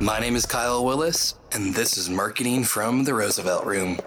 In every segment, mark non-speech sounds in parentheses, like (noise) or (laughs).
My name is Kyle Willis, and this is Marketing from the Roosevelt Room.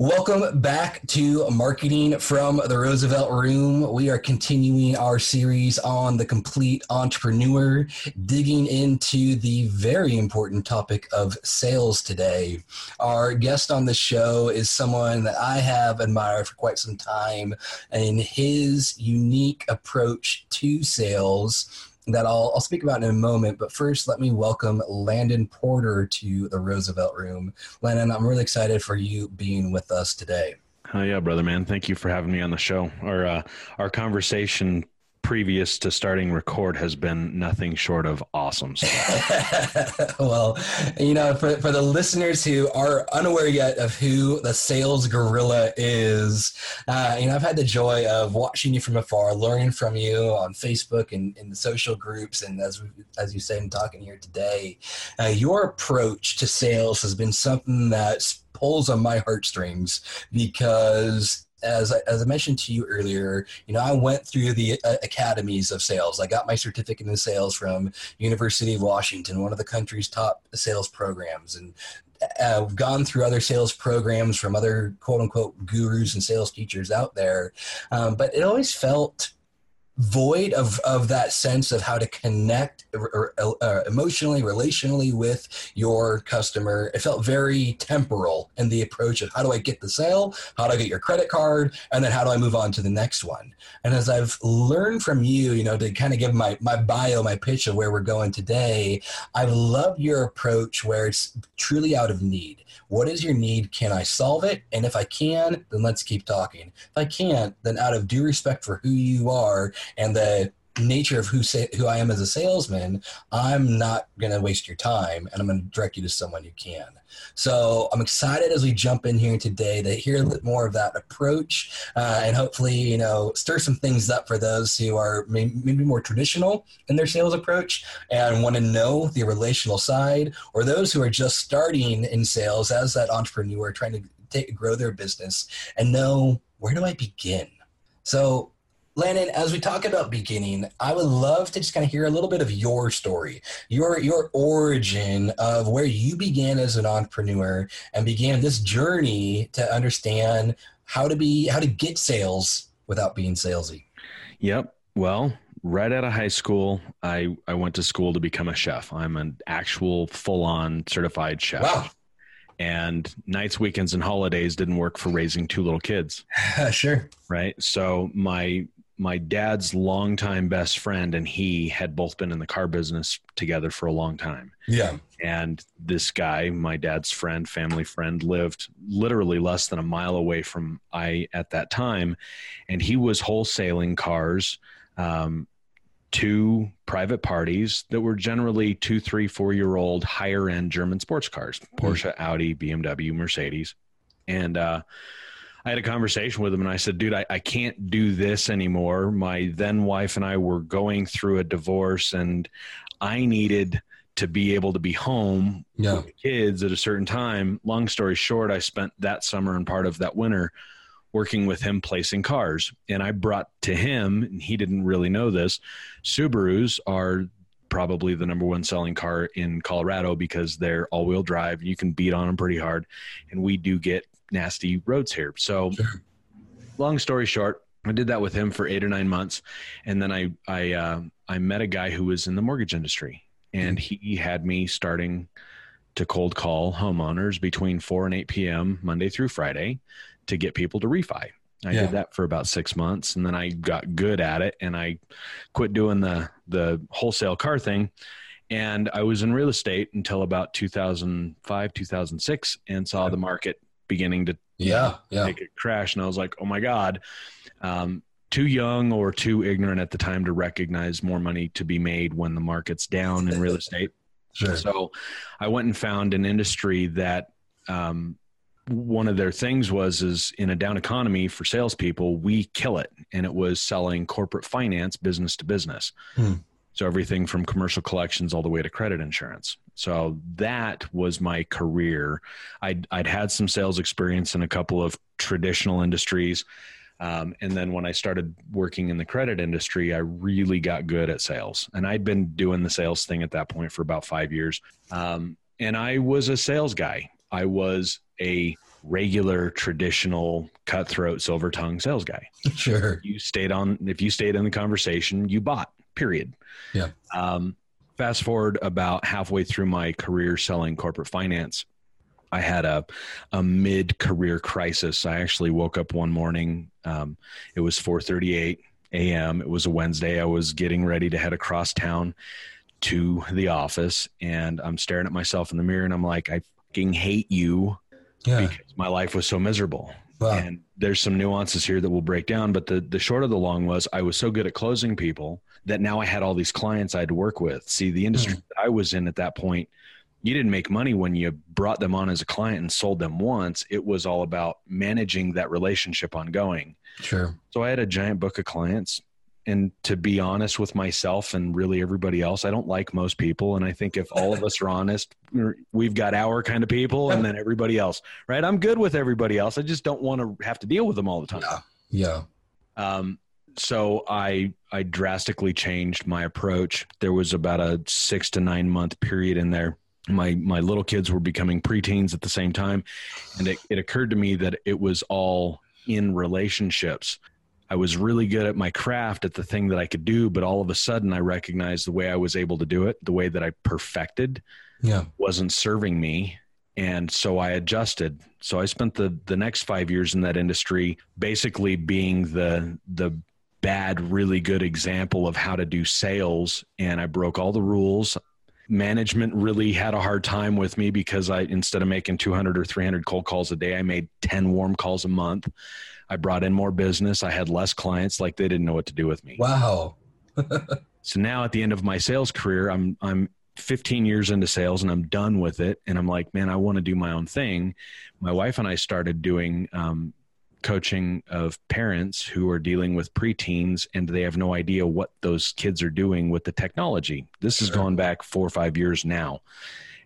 Welcome back to Marketing from the Roosevelt Room. We are continuing our series on the complete entrepreneur, digging into the very important topic of sales today. Our guest on the show is someone that I have admired for quite some time and his unique approach to sales that I'll, I'll speak about in a moment. But first, let me welcome Landon Porter to the Roosevelt Room. Landon, I'm really excited for you being with us today. Oh yeah, brother man. Thank you for having me on the show. Our uh, our conversation previous to starting record has been nothing short of awesome. (laughs) well, you know, for, for the listeners who are unaware yet of who the sales gorilla is, uh, you know, I've had the joy of watching you from afar, learning from you on Facebook and in the social groups. And as, as you said, in talking here today, uh, your approach to sales has been something that pulls on my heartstrings because as I, as I mentioned to you earlier, you know, I went through the uh, academies of sales. I got my certificate in sales from University of Washington, one of the country's top sales programs, and uh, I've gone through other sales programs from other quote unquote gurus and sales teachers out there. Um, but it always felt void of, of that sense of how to connect or, uh, emotionally, relationally with your customer. It felt very temporal in the approach of how do I get the sale? How do I get your credit card? And then how do I move on to the next one? And as I've learned from you, you know, to kind of give my, my bio, my pitch of where we're going today, I love your approach where it's truly out of need. What is your need? Can I solve it? And if I can, then let's keep talking. If I can't, then out of due respect for who you are and the nature of who say, who I am as a salesman, I'm not going to waste your time, and I'm going to direct you to someone who can. So I'm excited as we jump in here today to hear a bit more of that approach, uh, and hopefully, you know, stir some things up for those who are maybe more traditional in their sales approach and want to know the relational side, or those who are just starting in sales as that entrepreneur trying to take, grow their business and know where do I begin. So Landon, as we talk about beginning, I would love to just kind of hear a little bit of your story, your your origin of where you began as an entrepreneur and began this journey to understand how to be how to get sales without being salesy. Yep. Well, right out of high school, I I went to school to become a chef. I'm an actual full-on certified chef. Wow and nights, weekends, and holidays didn't work for raising two little kids. (laughs) sure. Right. So my my dad's longtime best friend and he had both been in the car business together for a long time. Yeah. And this guy, my dad's friend, family friend, lived literally less than a mile away from I at that time. And he was wholesaling cars um, to private parties that were generally two, three, four year old higher end German sports cars Porsche, mm. Audi, BMW, Mercedes. And, uh, I had a conversation with him and I said, dude, I, I can't do this anymore. My then wife and I were going through a divorce and I needed to be able to be home yeah. with the kids at a certain time. Long story short, I spent that summer and part of that winter working with him placing cars. And I brought to him, and he didn't really know this, Subarus are probably the number one selling car in Colorado because they're all wheel drive. You can beat on them pretty hard. And we do get nasty roads here. So, sure. long story short, I did that with him for eight or nine months, and then I I uh, I met a guy who was in the mortgage industry, and mm-hmm. he had me starting to cold call homeowners between 4 and 8 p.m. Monday through Friday to get people to refi. I yeah. did that for about six months, and then I got good at it, and I quit doing the the wholesale car thing. And I was in real estate until about 2005, 2006, and saw the market beginning to yeah, yeah. take a crash. And I was like, oh my God, um, too young or too ignorant at the time to recognize more money to be made when the market's down in real estate. (laughs) Sure. So I went and found an industry that um, one of their things was is in a down economy for salespeople, we kill it. And it was selling corporate finance business to business. Hmm. So everything from commercial collections all the way to credit insurance. So that was my career. I'd, I'd had some sales experience in a couple of traditional industries. Um, and then when I started working in the credit industry, I really got good at sales. And I'd been doing the sales thing at that point for about five years. Um, and I was a sales guy. I was a regular, traditional, cutthroat, silver tongue sales guy. (laughs) Sure. You stayed on, if you stayed in the conversation, you bought, period. Yeah. Um, fast forward about halfway through my career selling corporate finance I had a a mid career crisis. I actually woke up one morning. Um, it was 4:38 a.m. It was a Wednesday. I was getting ready to head across town to the office, and I'm staring at myself in the mirror, and I'm like, I fucking hate you Yeah. because my life was so miserable. Wow. And there's some nuances here that we'll break down, but the the short of the long was I was so good at closing people that now I had all these clients I had to work with. See, the industry hmm. that I was in at that point, you didn't make money when you brought them on as a client and sold them once. It was all about managing that relationship ongoing. Sure. So I had a giant book of clients. And to be honest with myself and really everybody else, I don't like most people. And I think if all of us are honest, we've got our kind of people and then everybody else, right? I'm good with everybody else. I just don't want to have to deal with them all the time. Yeah. Yeah. Um, so I I drastically changed my approach. There was about a six to nine month period in there. My my little kids were becoming preteens at the same time, and it, it occurred to me that it was all in relationships. I was really good at my craft at the thing that I could do, but all of a sudden I recognized the way I was able to do it, the way that I perfected, Yeah. wasn't serving me. And so i adjusted. So i spent the the next 5 years in that industry basically being the the bad really good example of how to do sales. And i broke all the rules. Management really had a hard time with me because i instead of making 200 or 300 cold calls a day i made 10 warm calls a month i brought in more business i had less clients like they didn't know what to do with me Wow. (laughs) so now at the end of my sales career, I'm I'm 15 years into sales and I'm done with it. And I'm like, man, I want to do my own thing. My wife and I started doing um, coaching of parents who are dealing with preteens and they have no idea what those kids are doing with the technology. This has gone back four or five years now.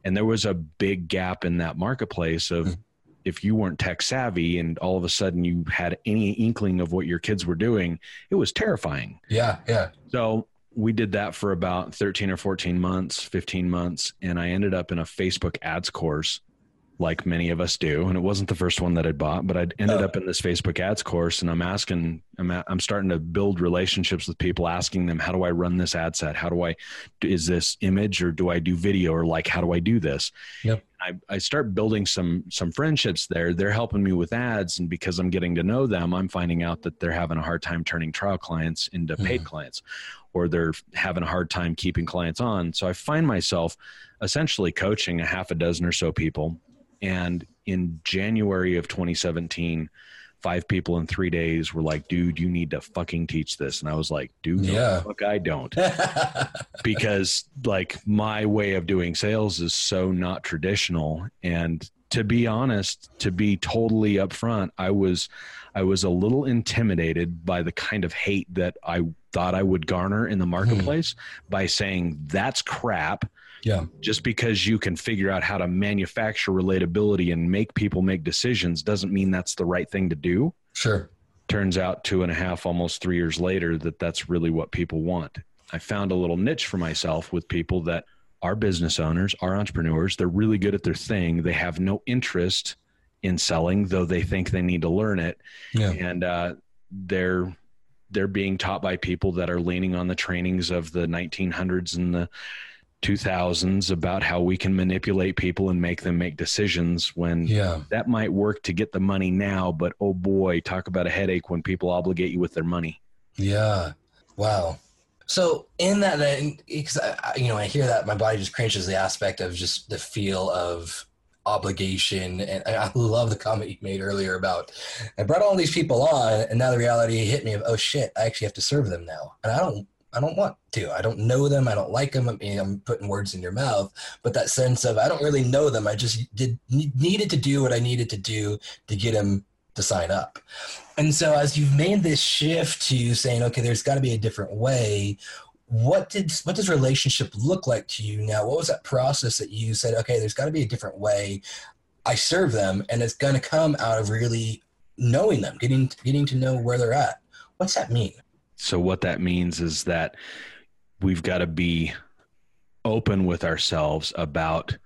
And there was a big gap in that marketplace of Mhm. If you weren't tech savvy and all of a sudden you had any inkling of what your kids were doing, it was terrifying. Yeah. Yeah. So we did that for about 13 or 14 months, 15 months, and I ended up in a Facebook ads course like many of us do. And it wasn't the first one that I'd bought, but I'd ended Oh. up in this Facebook ads course and I'm asking, I'm, a- I'm starting to build relationships with people, asking them, how do I run this ad set? How do I, is this image or do I do video or like, how do I do this? Yep. I, I start building some, some friendships there. They're helping me with ads. And because I'm getting to know them, I'm finding out that they're having a hard time turning trial clients into paid mm-hmm. clients or they're having a hard time keeping clients on. So I find myself essentially coaching a half a dozen or so people. And in January of 2017, five people in three days were like, dude, you need to fucking teach this. And I was like, dude, no, Yeah. fuck, I don't. (laughs) because like my way of doing sales is so not traditional. And to be honest, to be totally upfront, I was I was a little intimidated by the kind of hate that I thought I would garner in the hmm. marketplace by saying that's crap yeah. just because you can figure out how to manufacture relatability and make people make decisions doesn't mean that's the right thing to do. Sure. Turns out two and a half, almost three years later, that that's really what people want. I found a little niche for myself with people that are business owners, are entrepreneurs. They're really good at their thing. They have no interest in selling, though they think they need to learn it Yeah. and uh, they're they're being taught by people that are leaning on the trainings of the 1900s and the 2000s about how we can manipulate people and make them make decisions when Yeah. that might work to get the money now but oh boy talk about a headache when people obligate you with their money Yeah. Wow. So in that, because you know, I hear that my body just cringes the aspect of just the feel of obligation, and I I love the comment you made earlier about I brought all these people on, and now the reality hit me of oh shit, I actually have to serve them now, and I don't. I don't want to. I don't know them. I don't like them. I mean, I'm putting words in your mouth, but that sense of I don't really know them. I just did needed to do what I needed to do to get them to sign up. And so, as you've made this shift to saying, okay, there's got to be a different way, what did what does relationship look like to you now? What was that process that you said, okay, there's got to be a different way I serve them, and it's going to come out of really knowing them, getting getting to know where they're at. What's that mean? So what that means is that we've got to be open with ourselves about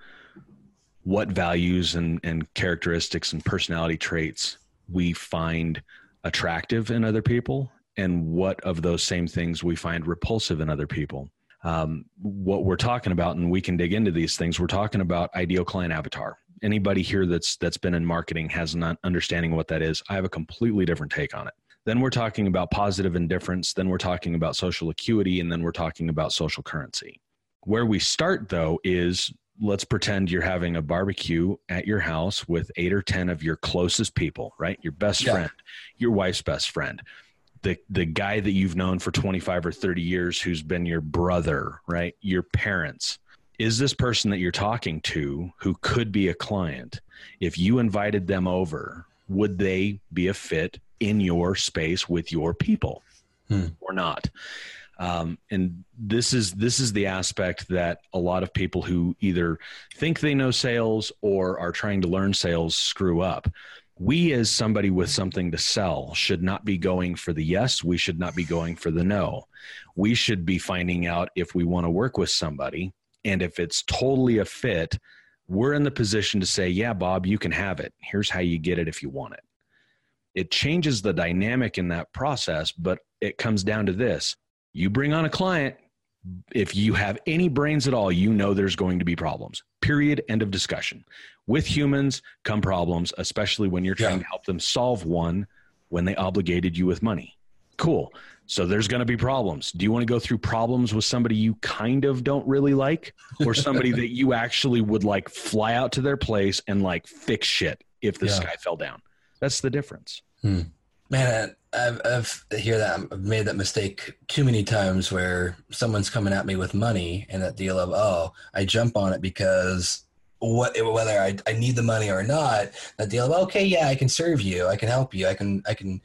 what values and, and characteristics and personality traits we find attractive in other people and what of those same things we find repulsive in other people. Um, what we're talking about, and we can dig into these things. We're talking about ideal client avatar. Anybody here that's that's been in marketing has an understanding of what that is. I have a completely different take on it. Then we're talking about positive indifference. Then we're talking about social acuity, and then we're talking about social currency. Where we start though is let's pretend you're having a barbecue at your house with eight or 10 of your closest people, right? Your best yeah. friend, your wife's best friend, the, the guy that you've known for 25 or 30 years who's been your brother, right? Your parents. Is this person that you're talking to who could be a client, if you invited them over, would they be a fit in your space with your people hmm. or not? Um, and this is this is the aspect that a lot of people who either think they know sales or are trying to learn sales screw up. We, as somebody with something to sell, should not be going for the yes. We should not be going for the no. We should be finding out if we want to work with somebody. And if it's totally a fit, we're in the position to say, yeah, Bob, you can have it. Here's how you get it if you want it. It changes the dynamic in that process, but it comes down to this you bring on a client, if you have any brains at all, you know there's going to be problems. Period. End of discussion. With humans come problems, especially when you're trying yeah. to help them solve one when they obligated you with money. Cool. So there's going to be problems. Do you want to go through problems with somebody you kind of don't really like or somebody that you actually would like fly out to their place and like fix shit if the yeah. sky fell down? That's the difference. Hmm. Man, I've, I've hear that I've made that mistake too many times where someone's coming at me with money and that deal of oh I jump on it because what whether I, I need the money or not that deal of okay yeah I can serve you I can help you I can I can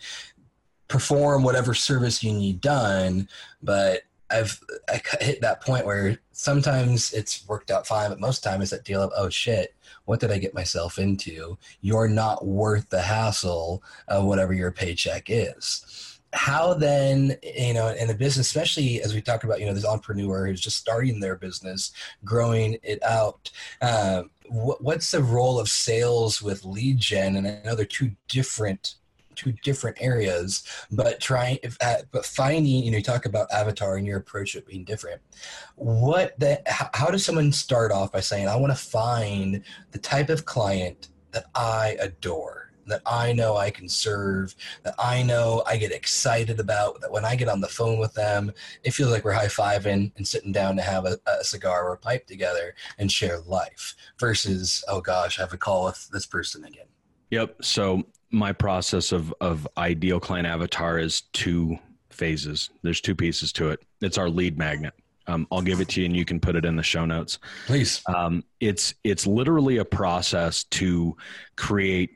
perform whatever service you need done but I've I hit that point where sometimes it's worked out fine, but most time it's that deal of oh shit, what did I get myself into? You're not worth the hassle of whatever your paycheck is. How then, you know, in a business, especially as we talk about, you know, this entrepreneur who's just starting their business, growing it out. Uh, what's the role of sales with lead gen? And I know they're two different two different areas, but trying, if, uh, but finding, you know, you talk about avatar and your approach of being different. What that, how, how does someone start off by saying, I want to find the type of client that I adore? that I know I can serve, that I know I get excited about, that when I get on the phone with them, it feels like we're high fiving and sitting down to have a, a, cigar or a pipe together and share life versus, oh gosh, I have a call with this person again. Yep. So my process of of ideal client avatar is two phases. There's two pieces to it. It's our lead magnet. Um, I'll give it to you, and you can put it in the show notes. Please. Um, it's it's literally a process to create.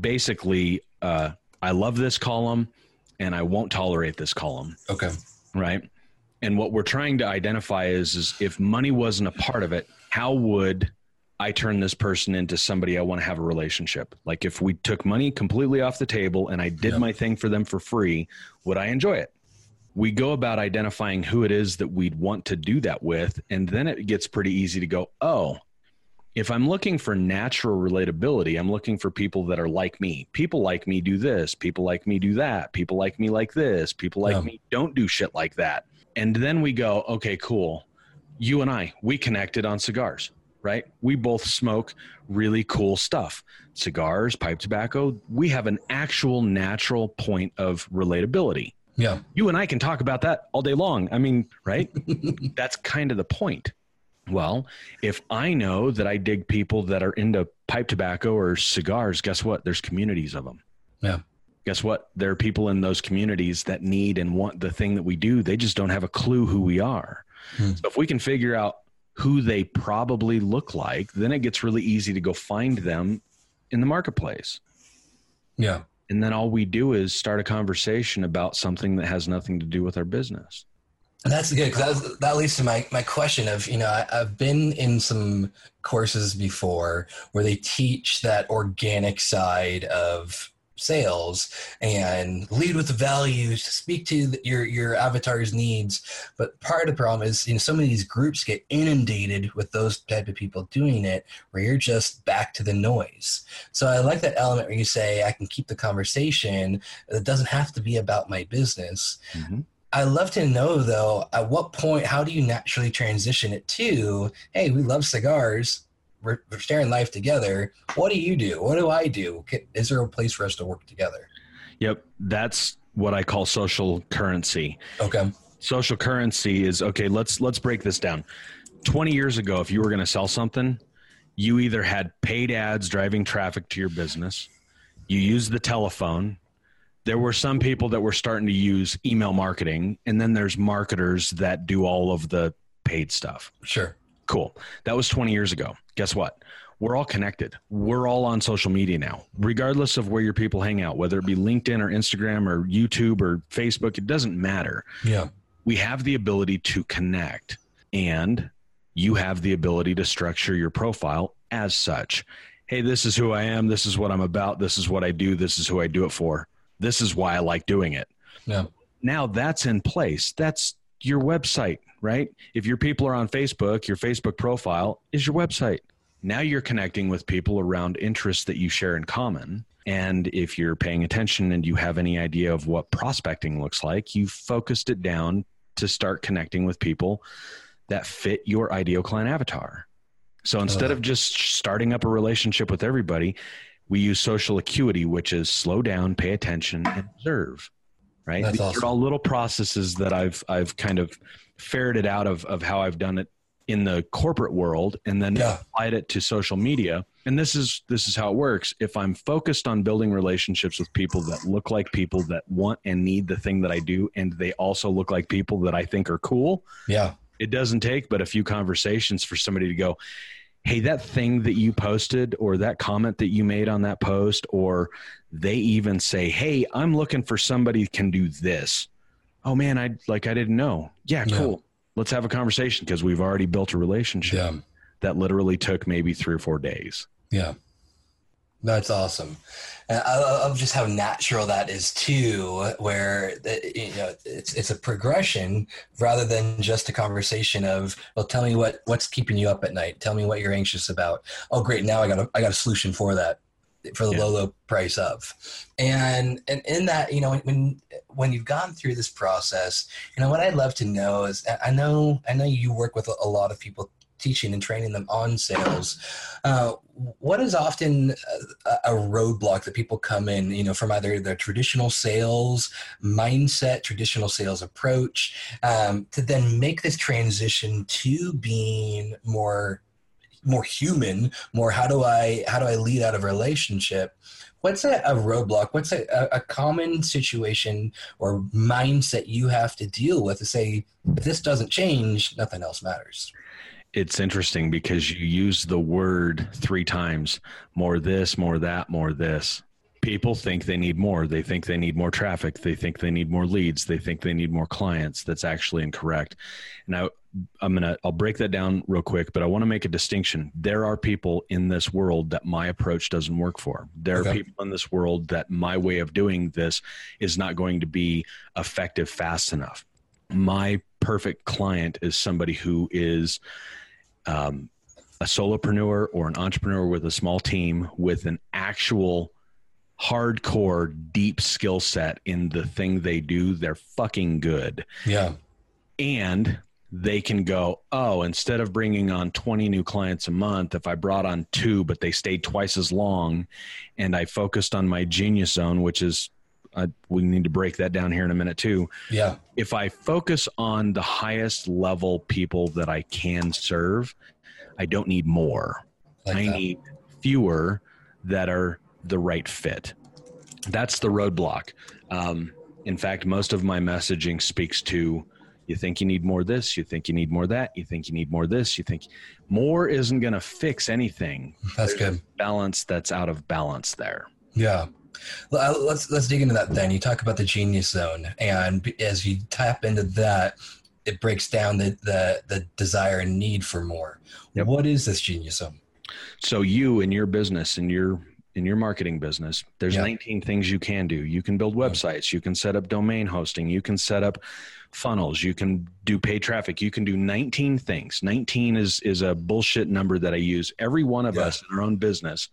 Basically, uh, I love this column, and I won't tolerate this column. Okay. Right. And what we're trying to identify is, is if money wasn't a part of it, how would I turn this person into somebody I want to have a relationship. Like if we took money completely off the table and I did yep. my thing for them for free, would I enjoy it? We go about identifying who it is that we'd want to do that with. And then it gets pretty easy to go, oh, if I'm looking for natural relatability, I'm looking for people that are like me. People like me do this. People like me do that. People like me like this. People like yeah. me don't do shit like that. And then we go, okay, cool. You and I, we connected on cigars right? We both smoke really cool stuff cigars, pipe tobacco. We have an actual natural point of relatability. Yeah. You and I can talk about that all day long. I mean, right? (laughs) That's kind of the point. Well, if I know that I dig people that are into pipe tobacco or cigars, guess what? There's communities of them. Yeah. Guess what? There are people in those communities that need and want the thing that we do. They just don't have a clue who we are. Hmm. So if we can figure out who they probably look like, then it gets really easy to go find them in the marketplace. Yeah. And then all we do is start a conversation about something that has nothing to do with our business. That's good because that leads to my, my question of, you know, I, I've been in some courses before where they teach that organic side of sales and lead with the values speak to your your avatar's needs. But part of the problem is you know some of these groups get inundated with those type of people doing it where you're just back to the noise. So i like that element where you say i can keep the conversation. It doesn't have to be about my business. Mm-hmm. I love to know though, at what point, how do you naturally transition it to, hey, we love cigars, we're, we're sharing life together. What do you do? What do I do? Is there a place for us to work together? Yep, that's what I call social currency. Okay. Social currency is okay. Let's let's break this down. Twenty years ago, if you were going to sell something, you either had paid ads driving traffic to your business, you used the telephone, there were some people that were starting to use email marketing and then there's marketers that do all of the paid stuff sure cool. That was 20 years ago. Guess what? We're all connected. We're all on social media now. Regardless of where your people hang out whether it be linkedin or instagram or youtube or facebook it doesn't matter. Yeah. We have the ability to connect and you have the ability to structure your profile as such. Hey this is who i am. This is what i'm about. This is what i do. This is who i do it for. This is why I like doing it. Yeah. Now that's in place. That's your website, right? If your people are on Facebook, your Facebook profile is your website. Now you're connecting with people around interests that you share in common. And if you're paying attention and you have any idea of what prospecting looks like, you've focused it down to start connecting with people that fit your ideal client avatar. So instead uh, of just starting up a relationship with everybody, we use social acuity, which is slow down, pay attention, and observe. Right. These awesome. are all little processes that I've I've kind of ferreted out of of how I've done it in the corporate world and then yeah. applied it to social media and this is this is how it works if i'm focused on building relationships with people that look like people that want and need the thing that i do and they also look like people that i think are cool yeah it doesn't take but a few conversations for somebody to go hey, that thing that you posted or that comment that you made on that post, or they even say, hey, I'm looking for somebody can do this. Oh man, I like I didn't know. Yeah, cool. Yeah. Let's have a conversation because we've already built a relationship yeah. that literally took maybe three or four days. Yeah. That's awesome. And I love just how natural that is too, where you know it's it's a progression rather than just a conversation of, well, tell me what what's keeping you up at night. Tell me what you're anxious about. Oh, great! Now I got a I got a solution for that for the yeah. low low price of and and in that you know when when you've gone through this process you know what i'd love to know is i know i know you work with a lot of people teaching and training them on sales. Uh, what is often a, a, roadblock that people come in, you know, from either the traditional sales mindset, traditional sales approach, um, to then make this transition to being more more human, more how do I how do I lead out of a relationship? What's a, a roadblock? What's a, a common situation or mindset you have to deal with to say if this doesn't change, nothing else matters? it's interesting because you use the word three times more this, more that, more this. People think they need more. They think they need more traffic. They think they need more leads. They think they need more clients. That's actually incorrect. And I, I'm gonna I'll break that down real quick, but I want to make a distinction. There are people in this world that my approach doesn't work for. There okay. are people in this world that my way of doing this is not going to be effective fast enough. My perfect client is somebody who is um, a solopreneur or an entrepreneur with a small team with an actual hardcore deep skill set in the thing they do they're fucking good yeah and they can go oh instead of bringing on 20 new clients a month if i brought on two but they stayed twice as long and i focused on my genius zone which is uh, we need to break that down here in a minute too yeah if i focus on the highest level people that i can serve I don't need more. Like I that. need fewer that are the right fit. That's the roadblock. Um, in fact, most of my messaging speaks to you think you need more this, you think you need more that, you think you need more this, you think more isn't going to fix anything. (laughs) That's There's good. Balance that's out of balance there. Yeah. Uh, let's let's dig into that then. You talk about the genius zone, and as you tap into that, it breaks down the the, the desire and need for more. Yep. What is this genius zone? So you and your business, and your in your marketing business, there's Yeah. 19 things you can do. You can build websites, you can set up domain hosting, you can set up funnels, you can do paid traffic, you can do 19 things. 19 is is a bullshit number that I use. Every one of Yeah. us in our own business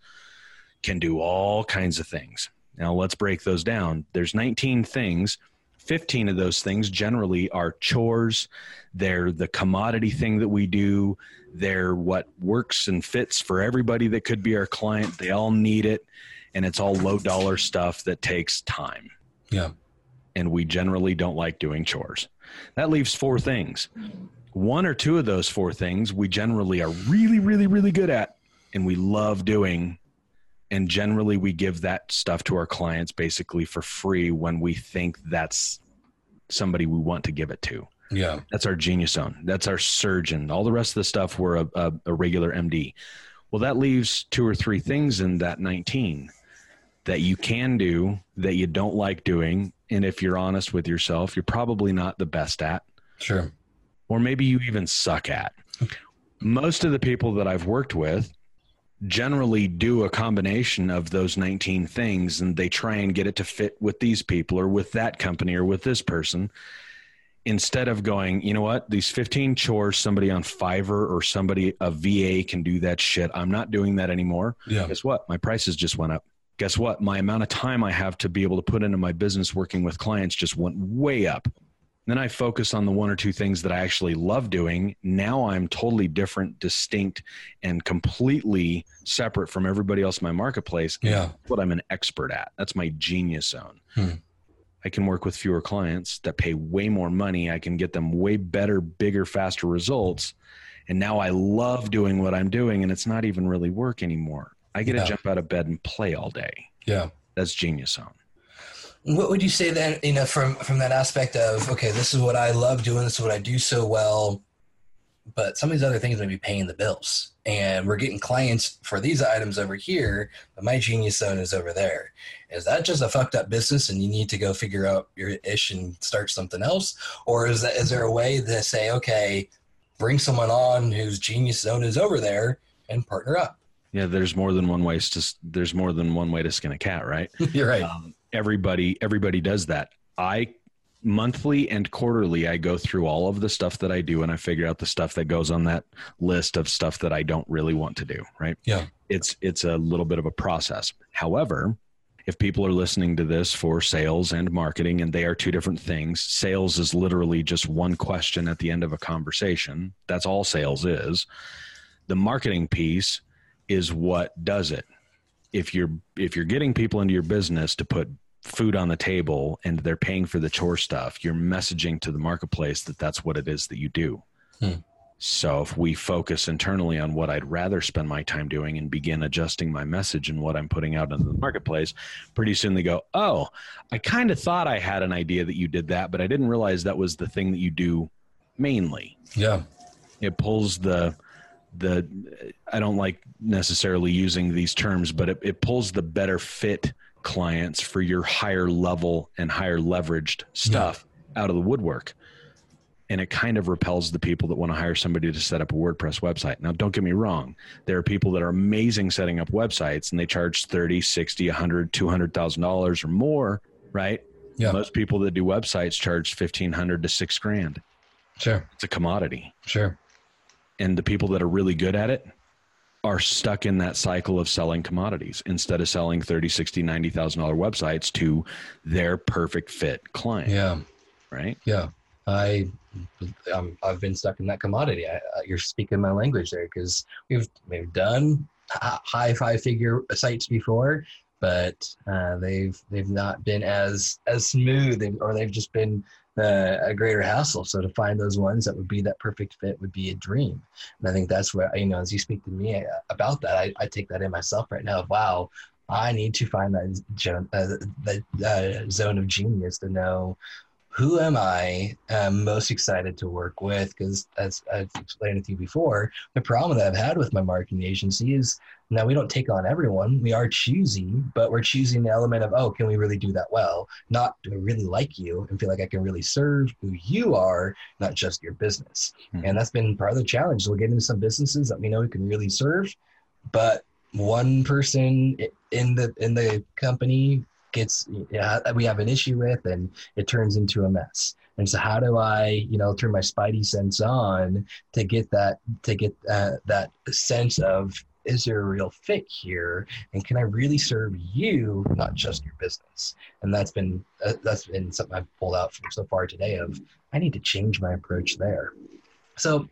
can do all kinds of things. Now let's break those down. There's 19 things. 15 of those things generally are chores. They're the commodity thing that we do. They're what works and fits for everybody that could be our client. They all need it. And it's all low dollar stuff that takes time. Yeah. And we generally don't like doing chores. That leaves four things. One or two of those four things we generally are really, really, really good at and we love doing. And generally we give that stuff to our clients basically for free when we think that's somebody we want to give it to. Yeah. That's our genius zone. That's our surgeon. All the rest of the stuff, we're a, a, a regular MD. Well, that leaves two or three things in that 19 that you can do that you don't like doing. And if you're honest with yourself, you're probably not the best at, Sure. or maybe you even suck at. Most of the people that I've worked with generally do a combination of those 19 things and they try and get it to fit with these people or with that company or with this person instead of going, you know what, these 15 chores, somebody on Fiverr or somebody, a VA can do that shit. I'm not doing that anymore. Yeah. Guess what? My prices just went up. Guess what? My amount of time I have to be able to put into my business working with clients just went way up. Then I focus on the one or two things that I actually love doing. Now I'm totally different, distinct, and completely separate from everybody else in my marketplace. Yeah. that's what I'm an expert at. That's my genius zone. Hmm. I can work with fewer clients that pay way more money. I can get them way better, bigger, faster results. And now I love doing what I'm doing, and it's not even really work anymore. I get Yeah. to jump out of bed and play all day. Yeah. That's genius zone. What would you say then, you know, from from that aspect of okay, this is what I love doing, this is what I do so well, but some of these other things may be paying the bills. And we're getting clients for these items over here, but my genius zone is over there. Is that just a fucked up business and you need to go figure out your ish and start something else? Or is that is there a way to say, okay, bring someone on whose genius zone is over there and partner up? Yeah, there's more than one way to there's more than one way to skin a cat, right? (laughs) You're right. um, everybody everybody does that. I monthly and quarterly i go through all of the stuff that i do and i figure out the stuff that goes on that list of stuff that i don't really want to do right? Yeah. it's it's a little bit of a process. However if people are listening to this for sales and marketing and they are two different things sales is literally just one question at the end of a conversation. That's all sales is. The marketing piece is what does it if you're if you're getting people into your business to put food on the table and they're paying for the chore stuff you're messaging to the marketplace that that's what it is that you do Hmm. so if we focus internally on what i'd rather spend my time doing and begin adjusting my message and what i'm putting out into the marketplace pretty soon they go oh i kind of thought i had an idea that you did that but i didn't realize that was the thing that you do mainly Yeah. it pulls the the i don't like necessarily using these terms but it, it pulls the better fit clients for your higher level and higher leveraged stuff out of the woodwork and it kind of repels the people that want to hire somebody to set up a wordpress website now don't get me wrong there are people that are amazing setting up websites and they charge 30 60 100 200000 dollars or more right Yeah. most people that do websites charge 1500 to 6 grand Sure. it's a commodity Sure. And the people that are really good at it are stuck in that cycle of selling commodities instead of selling 30 60 90000 dollar websites to their perfect fit client Yeah. right Yeah, I, um, I've been stuck in that commodity. I, uh, you're speaking my language there because we've we've done high five figure sites before, but uh, they've they've not been as as smooth, or they've just been uh, a greater hassle. So to find those ones that would be that perfect fit would be a dream. And I think that's where you know, as you speak to me uh, about that, I, I take that in myself right now. Wow. I need to find that, uh, that uh, zone of genius to know who am I um, most excited to work with? Because as I've explained to you before, the problem that I've had with my marketing agency is now we don't take on everyone. We are choosy, but we're choosing the element of, oh, can we really do that well? Not do I really like you and feel like I can really serve who you are, not just your business. Mm-hmm. And that's been part of the challenge. We'll get into some businesses that we know we can really serve, but one person in the in the company gets yeah, we have an issue with and it turns into a mess and so how do i you know turn my spidey sense on to get that to get uh, that sense of is there a real fit here? And can i really serve you not just your business? And that's been uh, that's been something i've pulled out from so far today of i need to change my approach there. So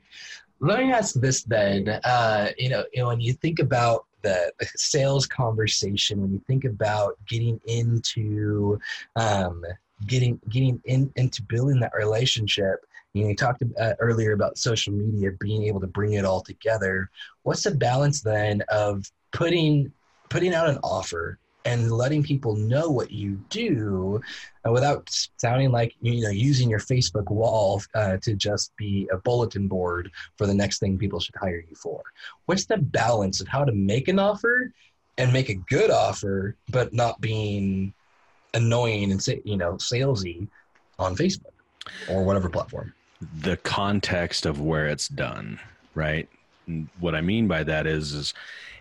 let me ask this then uh, you know you know when you think about the sales conversation when you think about getting into um, getting getting in, into building that relationship you, know, you talked uh, earlier about social media being able to bring it all together what's the balance then of putting putting out an offer and letting people know what you do uh, without sounding like you know using your Facebook wall uh, to just be a bulletin board for the next thing people should hire you for. What's the balance of how to make an offer and make a good offer, but not being annoying and you know salesy on Facebook or whatever platform? The context of where it's done, right? what I mean by that is, is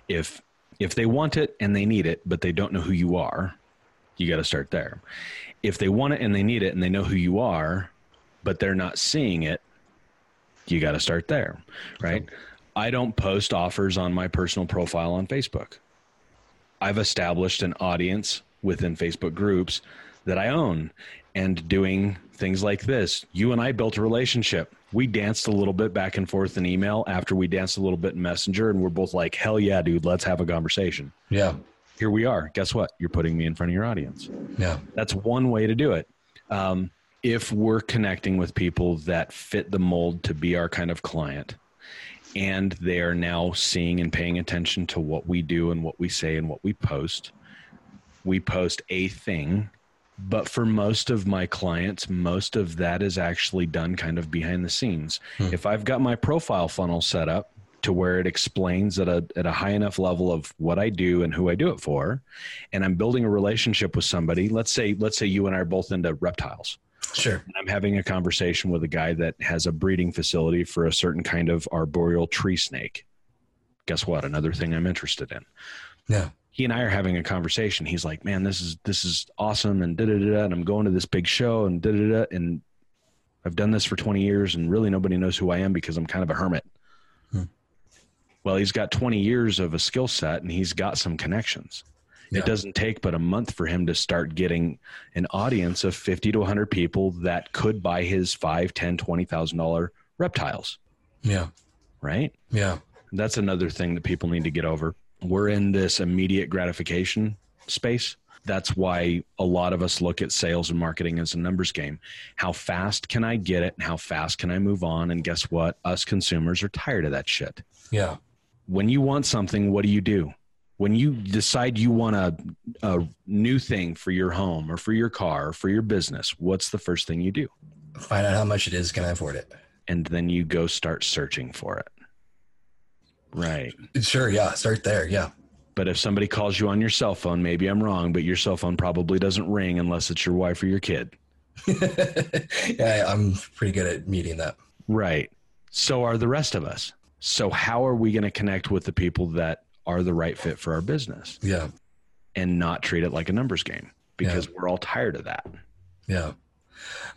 if if they want it and they need it, but they don't know who you are, you got to start there. If they want it and they need it and they know who you are, but they're not seeing it, you got to start there, right? I don't post offers on my personal profile on Facebook. I've established an audience within Facebook groups that I own and doing things like this. You and I built a relationship. We danced a little bit back and forth in email after we danced a little bit in messenger and we're both like hell yeah dude let's have a conversation. Yeah. Here we are. Guess what? You're putting me in front of your audience. Yeah. That's one way to do it. Um, if we're connecting with people that fit the mold to be our kind of client and they are now seeing and paying attention to what we do and what we say and what we post we post a thing but for most of my clients most of that is actually done kind of behind the scenes hmm. if i've got my profile funnel set up to where it explains at a at a high enough level of what I do and who I do it for and I'm building a relationship with somebody let's say let's say you and I are both into reptiles Sure. I'm having a conversation with a guy that has a breeding facility for a certain kind of arboreal tree snake. Guess what? Another thing I'm interested in. Yeah he and I are having a conversation. He's like, "Man, this is this is awesome," and da da da. And I'm going to this big show, and da da da. And I've done this for 20 years, and really nobody knows who I am because I'm kind of a hermit. Hmm. Well, he's got 20 years of a skill set, and he's got some connections. Yeah. It doesn't take but a month for him to start getting an audience of 50 to 100 people that could buy his five, ten, twenty thousand dollar reptiles. Yeah. Right. Yeah. That's another thing that people need to get over we're in this immediate gratification space. That's why a lot of us look at sales and marketing as a numbers game. How fast can I get it? And how fast can I move on? And guess what? Us consumers are tired of that shit. Yeah. When you want something, what do you do? When you decide you want a, a new thing for your home or for your car or for your business, what's the first thing you do? Find out how much it is. Can I afford it? And then you go start searching for it. Right. Sure. Yeah. Start there. Yeah. But if somebody calls you on your cell phone, maybe I'm wrong, but your cell phone probably doesn't ring unless it's your wife or your kid. (laughs) yeah, I'm pretty good at meeting that. Right. So are the rest of us. So how are we going to connect with the people that are the right fit for our business? Yeah. And not treat it like a numbers game because yeah. we're all tired of that. Yeah.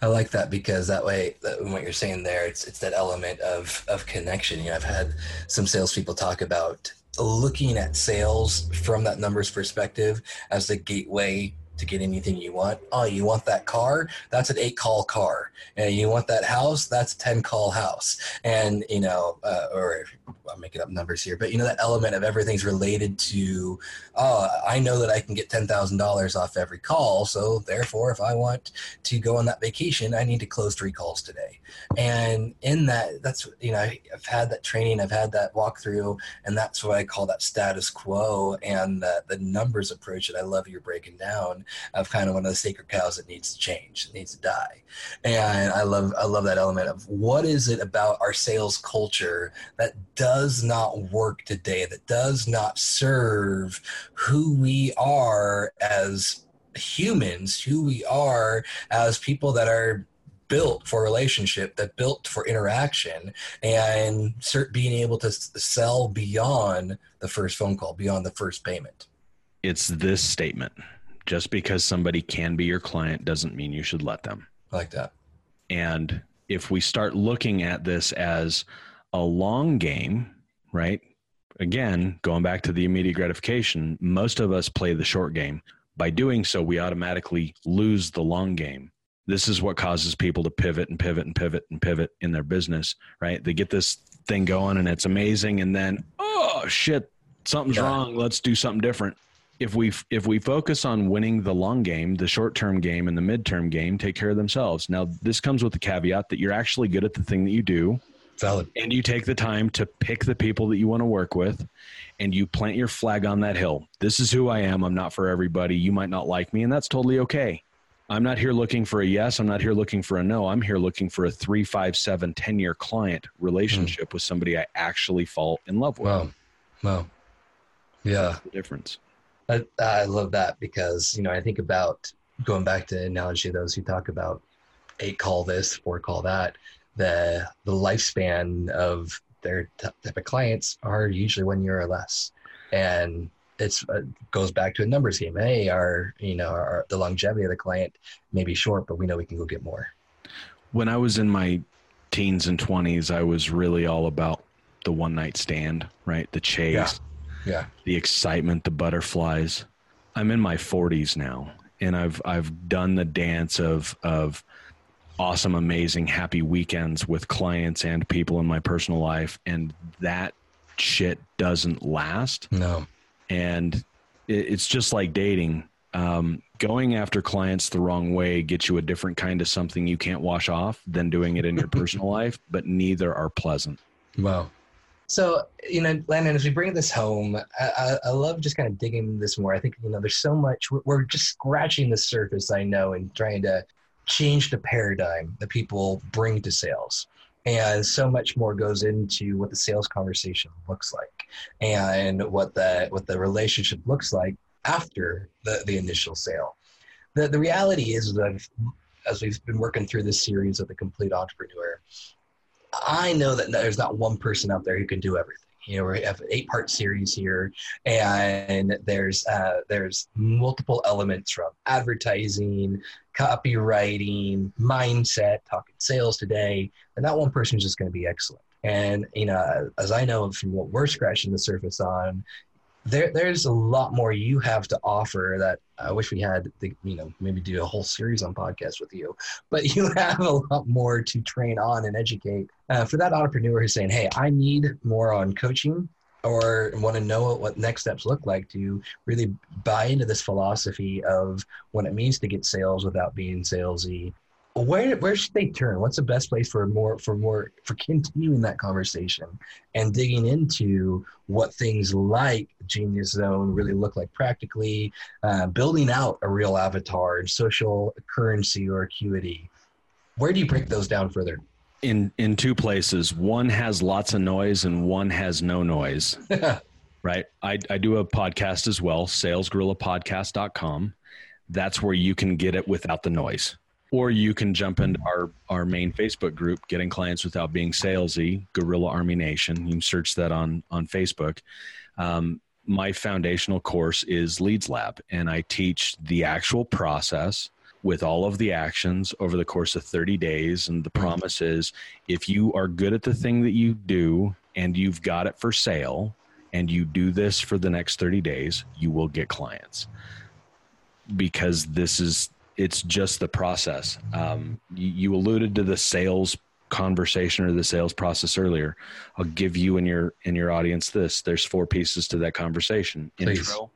I like that because that way, that, what you're saying there, it's it's that element of of connection. You know, I've had some salespeople talk about looking at sales from that numbers perspective as the gateway to get anything you want. Oh, you want that car? That's an eight call car. And you want that house? That's a 10 call house. And, you know, uh, or I'm making up numbers here, but you know, that element of everything's related to, oh, I know that I can get $10,000 off every call. So therefore, if I want to go on that vacation, I need to close three calls today. And in that, that's, you know, I've had that training, I've had that walkthrough, and that's what I call that status quo and the, the numbers approach that I love you're breaking down of kind of one of the sacred cows that needs to change, that needs to die. And I love I love that element of what is it about our sales culture that does not work today, that does not serve who we are as humans, who we are as people that are built for relationship, that built for interaction, and being able to sell beyond the first phone call, beyond the first payment. It's this statement: just because somebody can be your client doesn't mean you should let them. I like that. And if we start looking at this as a long game, right? Again, going back to the immediate gratification, most of us play the short game. By doing so, we automatically lose the long game this is what causes people to pivot and pivot and pivot and pivot in their business, right? They get this thing going and it's amazing and then oh shit, something's yeah. wrong, let's do something different. If we if we focus on winning the long game, the short-term game and the mid-term game take care of themselves. Now, this comes with the caveat that you're actually good at the thing that you do. Valid. And you take the time to pick the people that you want to work with and you plant your flag on that hill. This is who I am. I'm not for everybody. You might not like me, and that's totally okay. I'm not here looking for a yes. I'm not here looking for a no. I'm here looking for a three, five, seven, 10 year client relationship mm. with somebody I actually fall in love with. Wow. Wow. Yeah. the difference. I, I love that because, you know, I think about going back to analogy of those who talk about eight call this, four call that, the, the lifespan of their type of clients are usually one year or less. And it's uh, goes back to a numbers game. Hey, our you know our, the longevity of the client may be short, but we know we can go get more. When I was in my teens and twenties, I was really all about the one night stand, right? The chase, yeah. Yeah, the excitement, the butterflies. I'm in my 40s now, and I've I've done the dance of of awesome, amazing, happy weekends with clients and people in my personal life, and that shit doesn't last. No and it's just like dating. Um, going after clients the wrong way gets you a different kind of something you can't wash off than doing it in your (laughs) personal life, but neither are pleasant. Wow. So, you know, Landon, as we bring this home, I, I, love just kind of digging this more. I think, you know, there's so much, we're, we're just scratching the surface, I know, and trying to change the paradigm that people bring to sales and so much more goes into what the sales conversation looks like and what the what the relationship looks like after the, the initial sale the, the reality is that as we've been working through this series of the complete entrepreneur i know that there's not one person out there who can do everything. You know we have an eight part series here and there's uh, there's multiple elements from advertising copywriting mindset talking sales today and not one person is just going to be excellent. And you know as i know from what we're scratching the surface on there there's a lot more you have to offer that I wish we had the you know maybe do a whole series on podcast with you, but (laughs) you have a lot more to train on and educate. Uh, for that entrepreneur who's saying, hey, I need more on coaching or want to know what next steps look like to really buy into this philosophy of what it means to get sales without being salesy where where should they turn? What's the best place for more for more for continuing that conversation and digging into what things like Genius Zone really look like practically, uh, building out a real avatar, and social currency or acuity. Where do you break those down further? In in two places. One has lots of noise and one has no noise. (laughs) right. I, I do a podcast as well, salesgorillapodcast.com. That's where you can get it without the noise or you can jump into our, our main Facebook group, Getting Clients Without Being Salesy, Gorilla Army Nation. You can search that on, on Facebook. Um, my foundational course is Leads Lab, and I teach the actual process with all of the actions over the course of 30 days. And the promise is if you are good at the thing that you do and you've got it for sale and you do this for the next 30 days, you will get clients because this is it's just the process. Um, you, you, alluded to the sales conversation or the sales process earlier. I'll give you and your and your audience this. There's four pieces to that conversation. Please. Intro,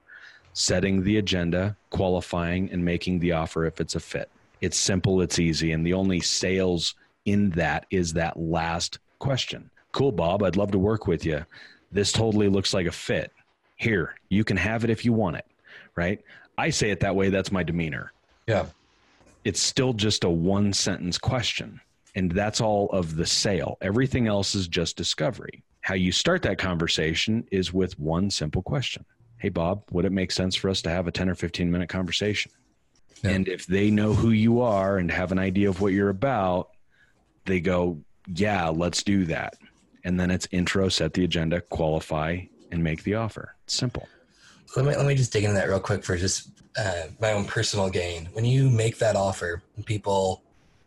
setting the agenda, qualifying, and making the offer if it's a fit. It's simple, it's easy, and the only sales in that is that last question. Cool, Bob. I'd love to work with you. This totally looks like a fit. Here, you can have it if you want it right? I say it that way. That's my demeanor. Yeah. It's still just a one sentence question. And that's all of the sale. Everything else is just discovery. How you start that conversation is with one simple question Hey, Bob, would it make sense for us to have a 10 or 15 minute conversation? Yeah. And if they know who you are and have an idea of what you're about, they go, Yeah, let's do that. And then it's intro, set the agenda, qualify, and make the offer. It's simple. Let me, let me just dig into that real quick for just uh, my own personal gain. When you make that offer, people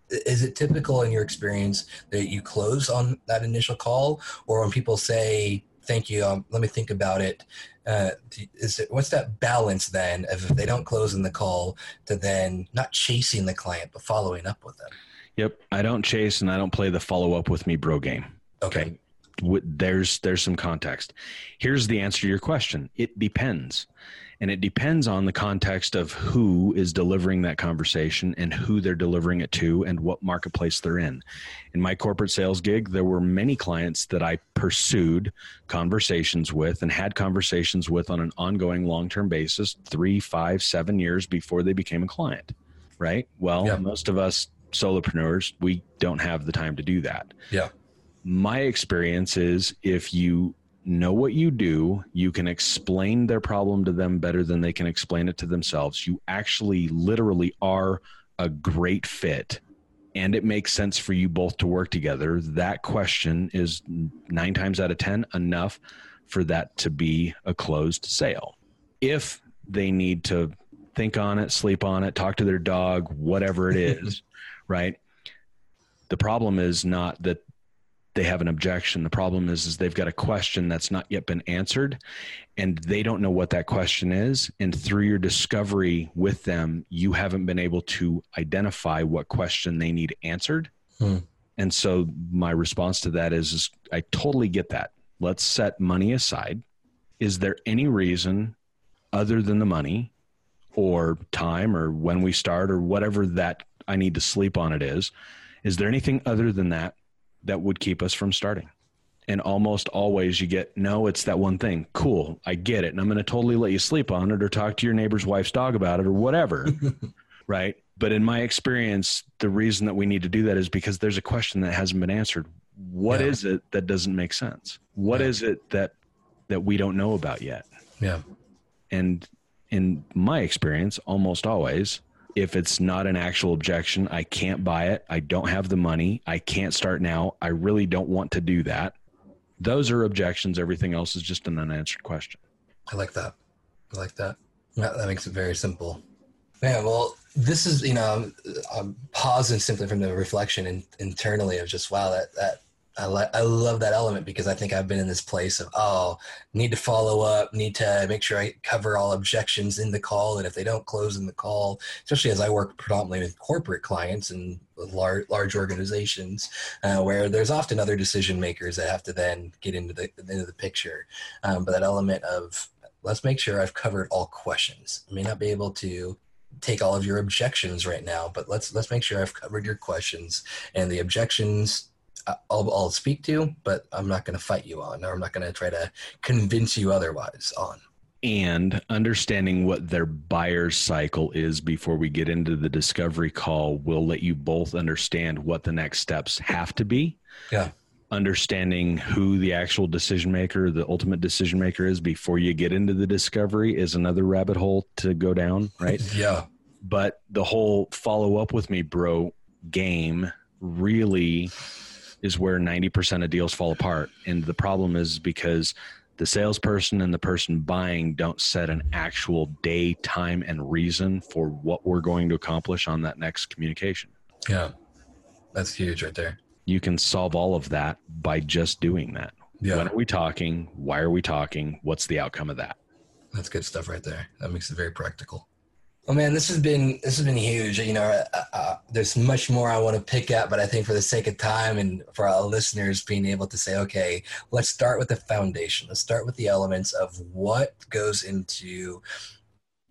is it typical in your experience that you close on that initial call? Or when people say thank you um, let me think about it uh, is it what's that balance then of if they don't close in the call to then not chasing the client but following up with them? Yep. I don't chase and i don't play the follow up with me bro game. Okay, okay? There's there's some context here's the answer to your question it depends and it depends on the context of who is delivering that conversation and who they're delivering it to and what marketplace they're in. In my corporate sales gig, there were many clients that I pursued conversations with and had conversations with on an ongoing long term basis three, five, seven years before they became a client. Right. Well, yeah. most of us solopreneurs, we don't have the time to do that. Yeah. My experience is if you know what you do. You can explain their problem to them better than they can explain it to themselves. You actually literally are a great fit and it makes sense for you both to work together. That question is nine times out of 10 enough for that to be a closed sale. If they need to think on it, sleep on it, talk to their dog, whatever it is, (laughs) right? The problem is not that they have an objection. The problem is, is they've got a question that's not yet been answered, and they don't know what that question is. And through your discovery with them, you haven't been able to identify what question they need answered. Hmm. And so my response to that is, is I totally get that. Let's set money aside. Is there any reason other than the money or time or when we start or whatever that I need to sleep on it is? Is there anything other than that that would keep us from starting. And almost always you get, no, it's that one thing. Cool. I get it. And I'm going to totally let you sleep on it or talk to your neighbor's wife's dog about it or whatever. (laughs) right. But in my experience, the reason that we need to do that is because there's a question that hasn't been answered. What yeah. is it that doesn't make sense? What yeah. is it that that we don't know about yet? Yeah. And in my experience, almost always, if it's not an actual objection, I can't buy it. I don't have the money. I can't start now. I really don't want to do that. Those are objections. Everything else is just an unanswered question. I like that. I like that. That, that makes it very simple. Man, well, this is you know, I'm pausing simply from the reflection in, internally of just wow, that that I, I love that element because I think I've been in this place of oh need to follow up need to make sure I cover all objections in the call and if they don't close in the call especially as I work predominantly with corporate clients and large large organizations uh, where there's often other decision makers that have to then get into the into the picture. Um, but that element of let's make sure I've covered all questions. I may not be able to take all of your objections right now but let's let's make sure I've covered your questions and the objections I'll, I'll speak to, but I'm not going to fight you on, or I'm not going to try to convince you otherwise on. And understanding what their buyer's cycle is before we get into the discovery call will let you both understand what the next steps have to be. Yeah. Understanding who the actual decision maker, the ultimate decision maker is before you get into the discovery is another rabbit hole to go down, right? (laughs) yeah. But the whole follow up with me, bro game really is where 90% of deals fall apart. And the problem is because the salesperson and the person buying don't set an actual day, time, and reason for what we're going to accomplish on that next communication. Yeah. That's huge right there. You can solve all of that by just doing that. Yeah. When are we talking? Why are we talking? What's the outcome of that? That's good stuff right there. That makes it very practical. Oh man, this has been this has been huge. You know, uh, there's much more I want to pick up, but I think for the sake of time and for our listeners being able to say, okay, let's start with the foundation. Let's start with the elements of what goes into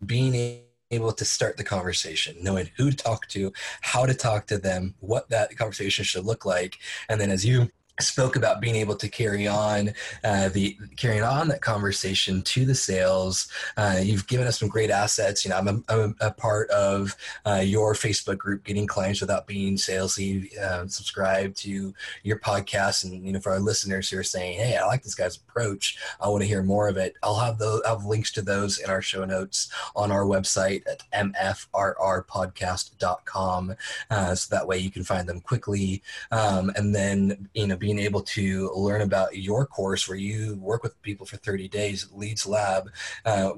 being able to start the conversation, knowing who to talk to, how to talk to them, what that conversation should look like, and then as you spoke about being able to carry on uh, the carrying on that conversation to the sales. Uh, you've given us some great assets. You know, I'm a, I'm a part of uh, your Facebook group, Getting Clients Without Being Salesy. Uh, subscribe to your podcast, and you know, for our listeners who are saying, "Hey, I like this guy's approach. I want to hear more of it." I'll have those. I'll have links to those in our show notes on our website at mfrrpodcast.com, uh, so that way you can find them quickly. Um, and then you know being able to learn about your course where you work with people for 30 days, Leads Lab. Uh,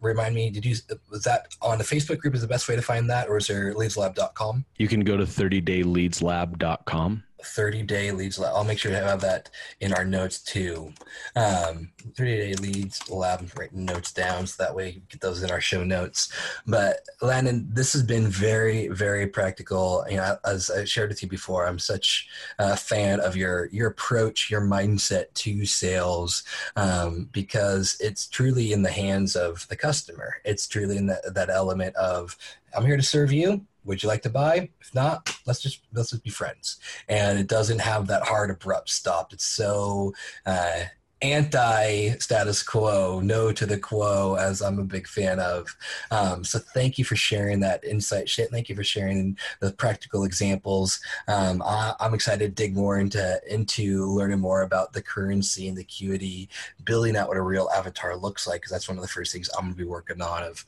remind me, did you was that on the Facebook group is the best way to find that, or is there leadslab.com? You can go to 30dayleadslab.com. 30 day leads lab. I'll make sure to have that in our notes too. Um, 30 day leads lab, writing notes down so that way get those in our show notes. But Landon, this has been very, very practical. You know, as I shared with you before, I'm such a fan of your your approach, your mindset to sales, um, because it's truly in the hands of the customer. It's truly in that element of I'm here to serve you would you like to buy? If not, let's just let's just be friends. And it doesn't have that hard abrupt stop. It's so uh, anti status quo, no to the quo, as I'm a big fan of. Um, so thank you for sharing that insight. Shit, thank you for sharing the practical examples. Um, I, am excited to dig more into into learning more about the currency and the acuity, building out what a real avatar looks like, because that's one of the first things I'm going to be working on. Of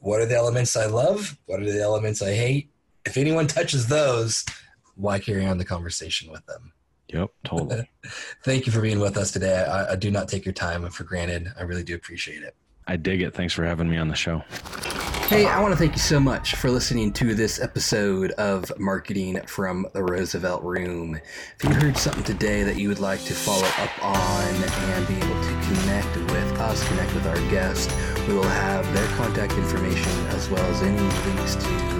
what are the elements I love? What are the elements I hate? If anyone touches those, why carry on the conversation with them? Yep, totally. (laughs) Thank you for being with us today. I, I, do not take your time for granted. I really do appreciate it. I dig it. Thanks for having me on the show. Hey, I want to thank you so much for listening to this episode of Marketing from the Roosevelt Room. If you heard something today that you would like to follow up on and be able to connect with us, connect with our guest, we will have their contact information as well as any links to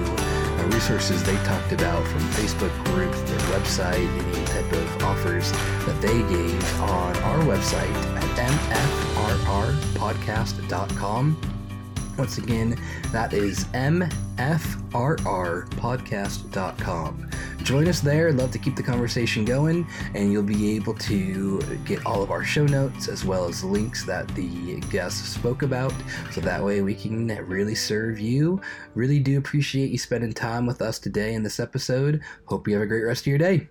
resources they talked about from Facebook groups, their website, any type of offers that they gave on our website at mfrrpodcast.com. Once again, that is mfrrpodcast.com. Join us there. Love to keep the conversation going, and you'll be able to get all of our show notes as well as links that the guests spoke about. So that way we can really serve you. Really do appreciate you spending time with us today in this episode. Hope you have a great rest of your day.